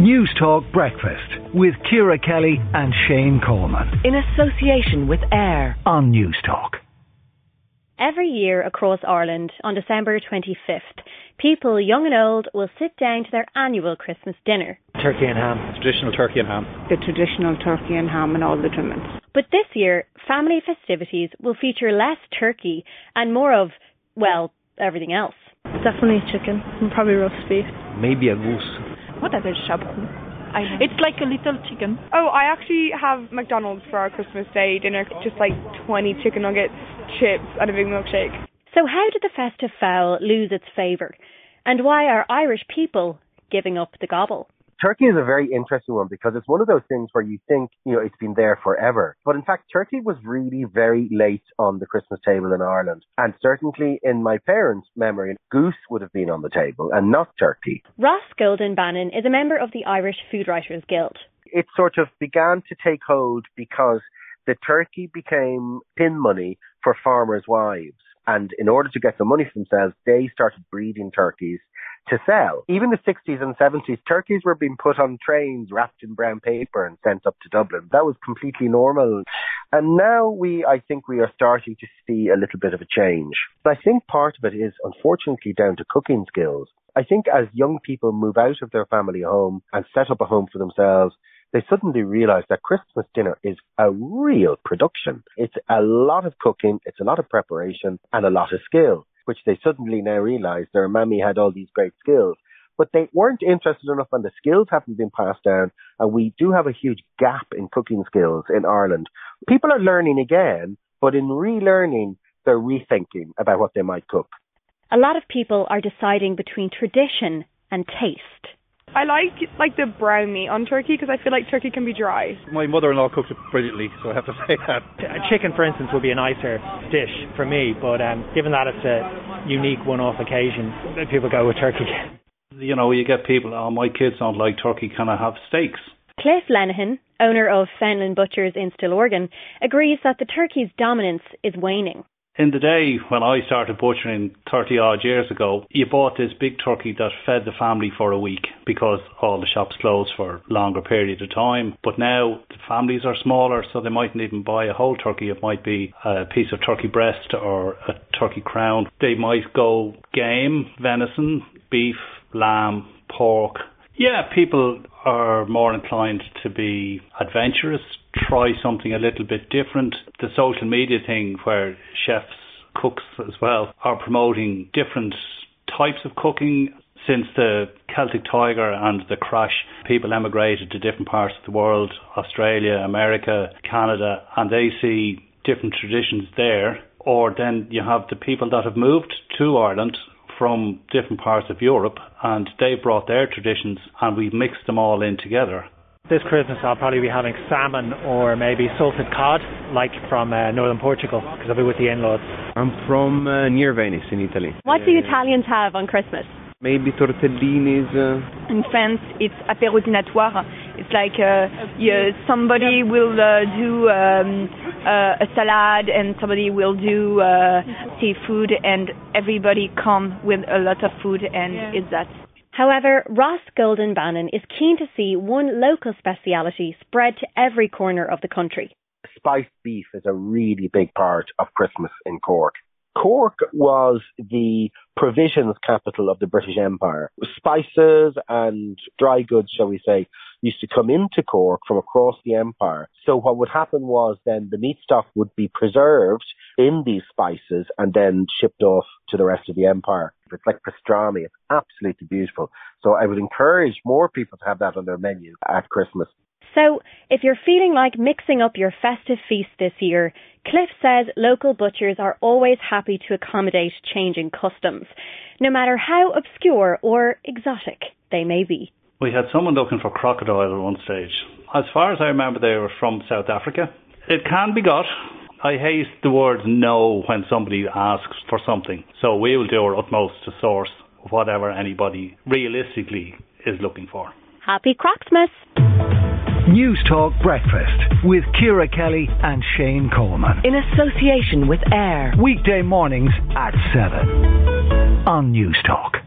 Newstalk Breakfast with Ciara Kelly and Shane Coleman. In association with AIR on Newstalk. Every year across Ireland on December 25th, people young and old will sit down to their annual Christmas dinner. Turkey and ham, traditional turkey and ham. The traditional turkey and ham and all the trimmings. But this year, family festivities will feature less turkey and more of, well, everything else. Definitely chicken and probably roast beef. Maybe a goose. What is shabu? It's like a little chicken. Oh, I actually have McDonald's for our Christmas Day dinner, just like 20 chicken nuggets, chips, and a big milkshake. So, how did the festive fowl lose its favour? And why are Irish people giving up the gobble? Turkey is a very interesting one because it's one of those things where you think, you know, it's been there forever. But in fact, turkey was really very late on the Christmas table in Ireland. And certainly in my parents' memory, goose would have been on the table and not turkey. Ross Golden Bannon is a member of the Irish Food Writers Guild. It sort of began to take hold because the turkey became pin money for farmers' wives. And in order to get the money for themselves, they started breeding turkeys to sell. Even the 60s and 70s, turkeys were being put on trains wrapped in brown paper and sent up to Dublin. That was completely normal. And now we, I think we are starting to see a little bit of a change. But I think part of it is unfortunately down to cooking skills. I think as young people move out of their family home and set up a home for themselves, they suddenly realize that Christmas dinner is a real production. It's a lot of cooking, it's a lot of preparation, and a lot of skill which they suddenly now realize their mammy had all these great skills. But they weren't interested enough and the skills haven't been passed down. And we do have a huge gap in cooking skills in Ireland. People are learning again, but in relearning, they're rethinking about what they might cook. A lot of people are deciding between tradition and taste. I like like the brown meat on turkey because I feel like turkey can be dry. My mother-in-law cooks it brilliantly, so I have to say that. Chicken, for instance, would be a nicer dish for me, but um, given that it's a unique one-off occasion, people go with turkey. You know, you get people, oh, my kids don't like turkey, can I have steaks? Cliff Lenihan, owner of Fenlon Butchers in Stillorgan, agrees that the turkey's dominance is waning in the day when I started butchering 30 odd years ago, you bought this big turkey that fed the family for a week because all the shops closed for a longer period of time. But now the families are smaller, so they mightn't even buy a whole turkey. It might be a piece of turkey breast or a turkey crown. They might go game, venison, beef, lamb, pork. Yeah, people are more inclined to be adventurous, try something a little bit different. The social media thing where chefs, cooks as well, are promoting different types of cooking. Since the Celtic Tiger and the crash, people emigrated to different parts of the world, Australia, America, Canada, and they see different traditions there. Or then you have the people that have moved to Ireland from different parts of Europe and they brought their traditions and we've mixed them all in together this Christmas, I'll probably be having salmon or maybe salted cod, like from uh, northern Portugal, because I'll be with the in-laws. I'm from uh, near Venice in Italy. What do Italians have on Christmas? Maybe tortellinis. Uh... In France, it's apéro dînatoire. It's like uh, yeah, somebody will uh, do um, uh, a salad and somebody will do uh, seafood and everybody come with a lot of food and yeah. it's that. However, Ross Golden Bannon is keen to see one local speciality spread to every corner of the country. Spiced beef is a really big part of Christmas in Cork. Cork was the provisions capital of the British Empire. Spices and dry goods, shall we say, used to come into Cork from across the empire. So what would happen was then the meat stock would be preserved in these spices and then shipped off to the rest of the empire. It's like pastrami. It's absolutely beautiful. So I would encourage more people to have that on their menu at Christmas. So, if you're feeling like mixing up your festive feast this year, Cliff says local butchers are always happy to accommodate changing customs, no matter how obscure or exotic they may be. We had someone looking for crocodile at one stage. As far as I remember, they were from South Africa. It can be got. I hate the word no when somebody asks for something. So we will do our utmost to source whatever anybody realistically is looking for. Happy Croxmas! Newstalk Breakfast with Ciara Kelly and Shane Coleman. In association with AIR. Weekday mornings at 7 on News Talk.